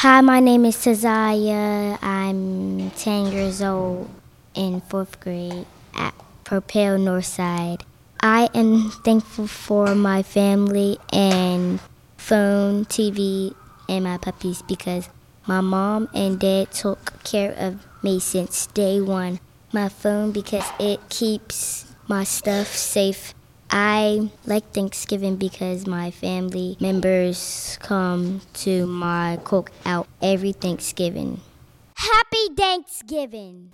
Hi, my name is Tazhia. I'm 10 years old in fourth grade at Propel Northside. I am thankful for my family and phone, TV, and my puppies because my mom and dad took care of me since day one. My phone because it keeps my stuff safe. I like Thanksgiving because my family members come to my cookout every Thanksgiving. Happy Thanksgiving!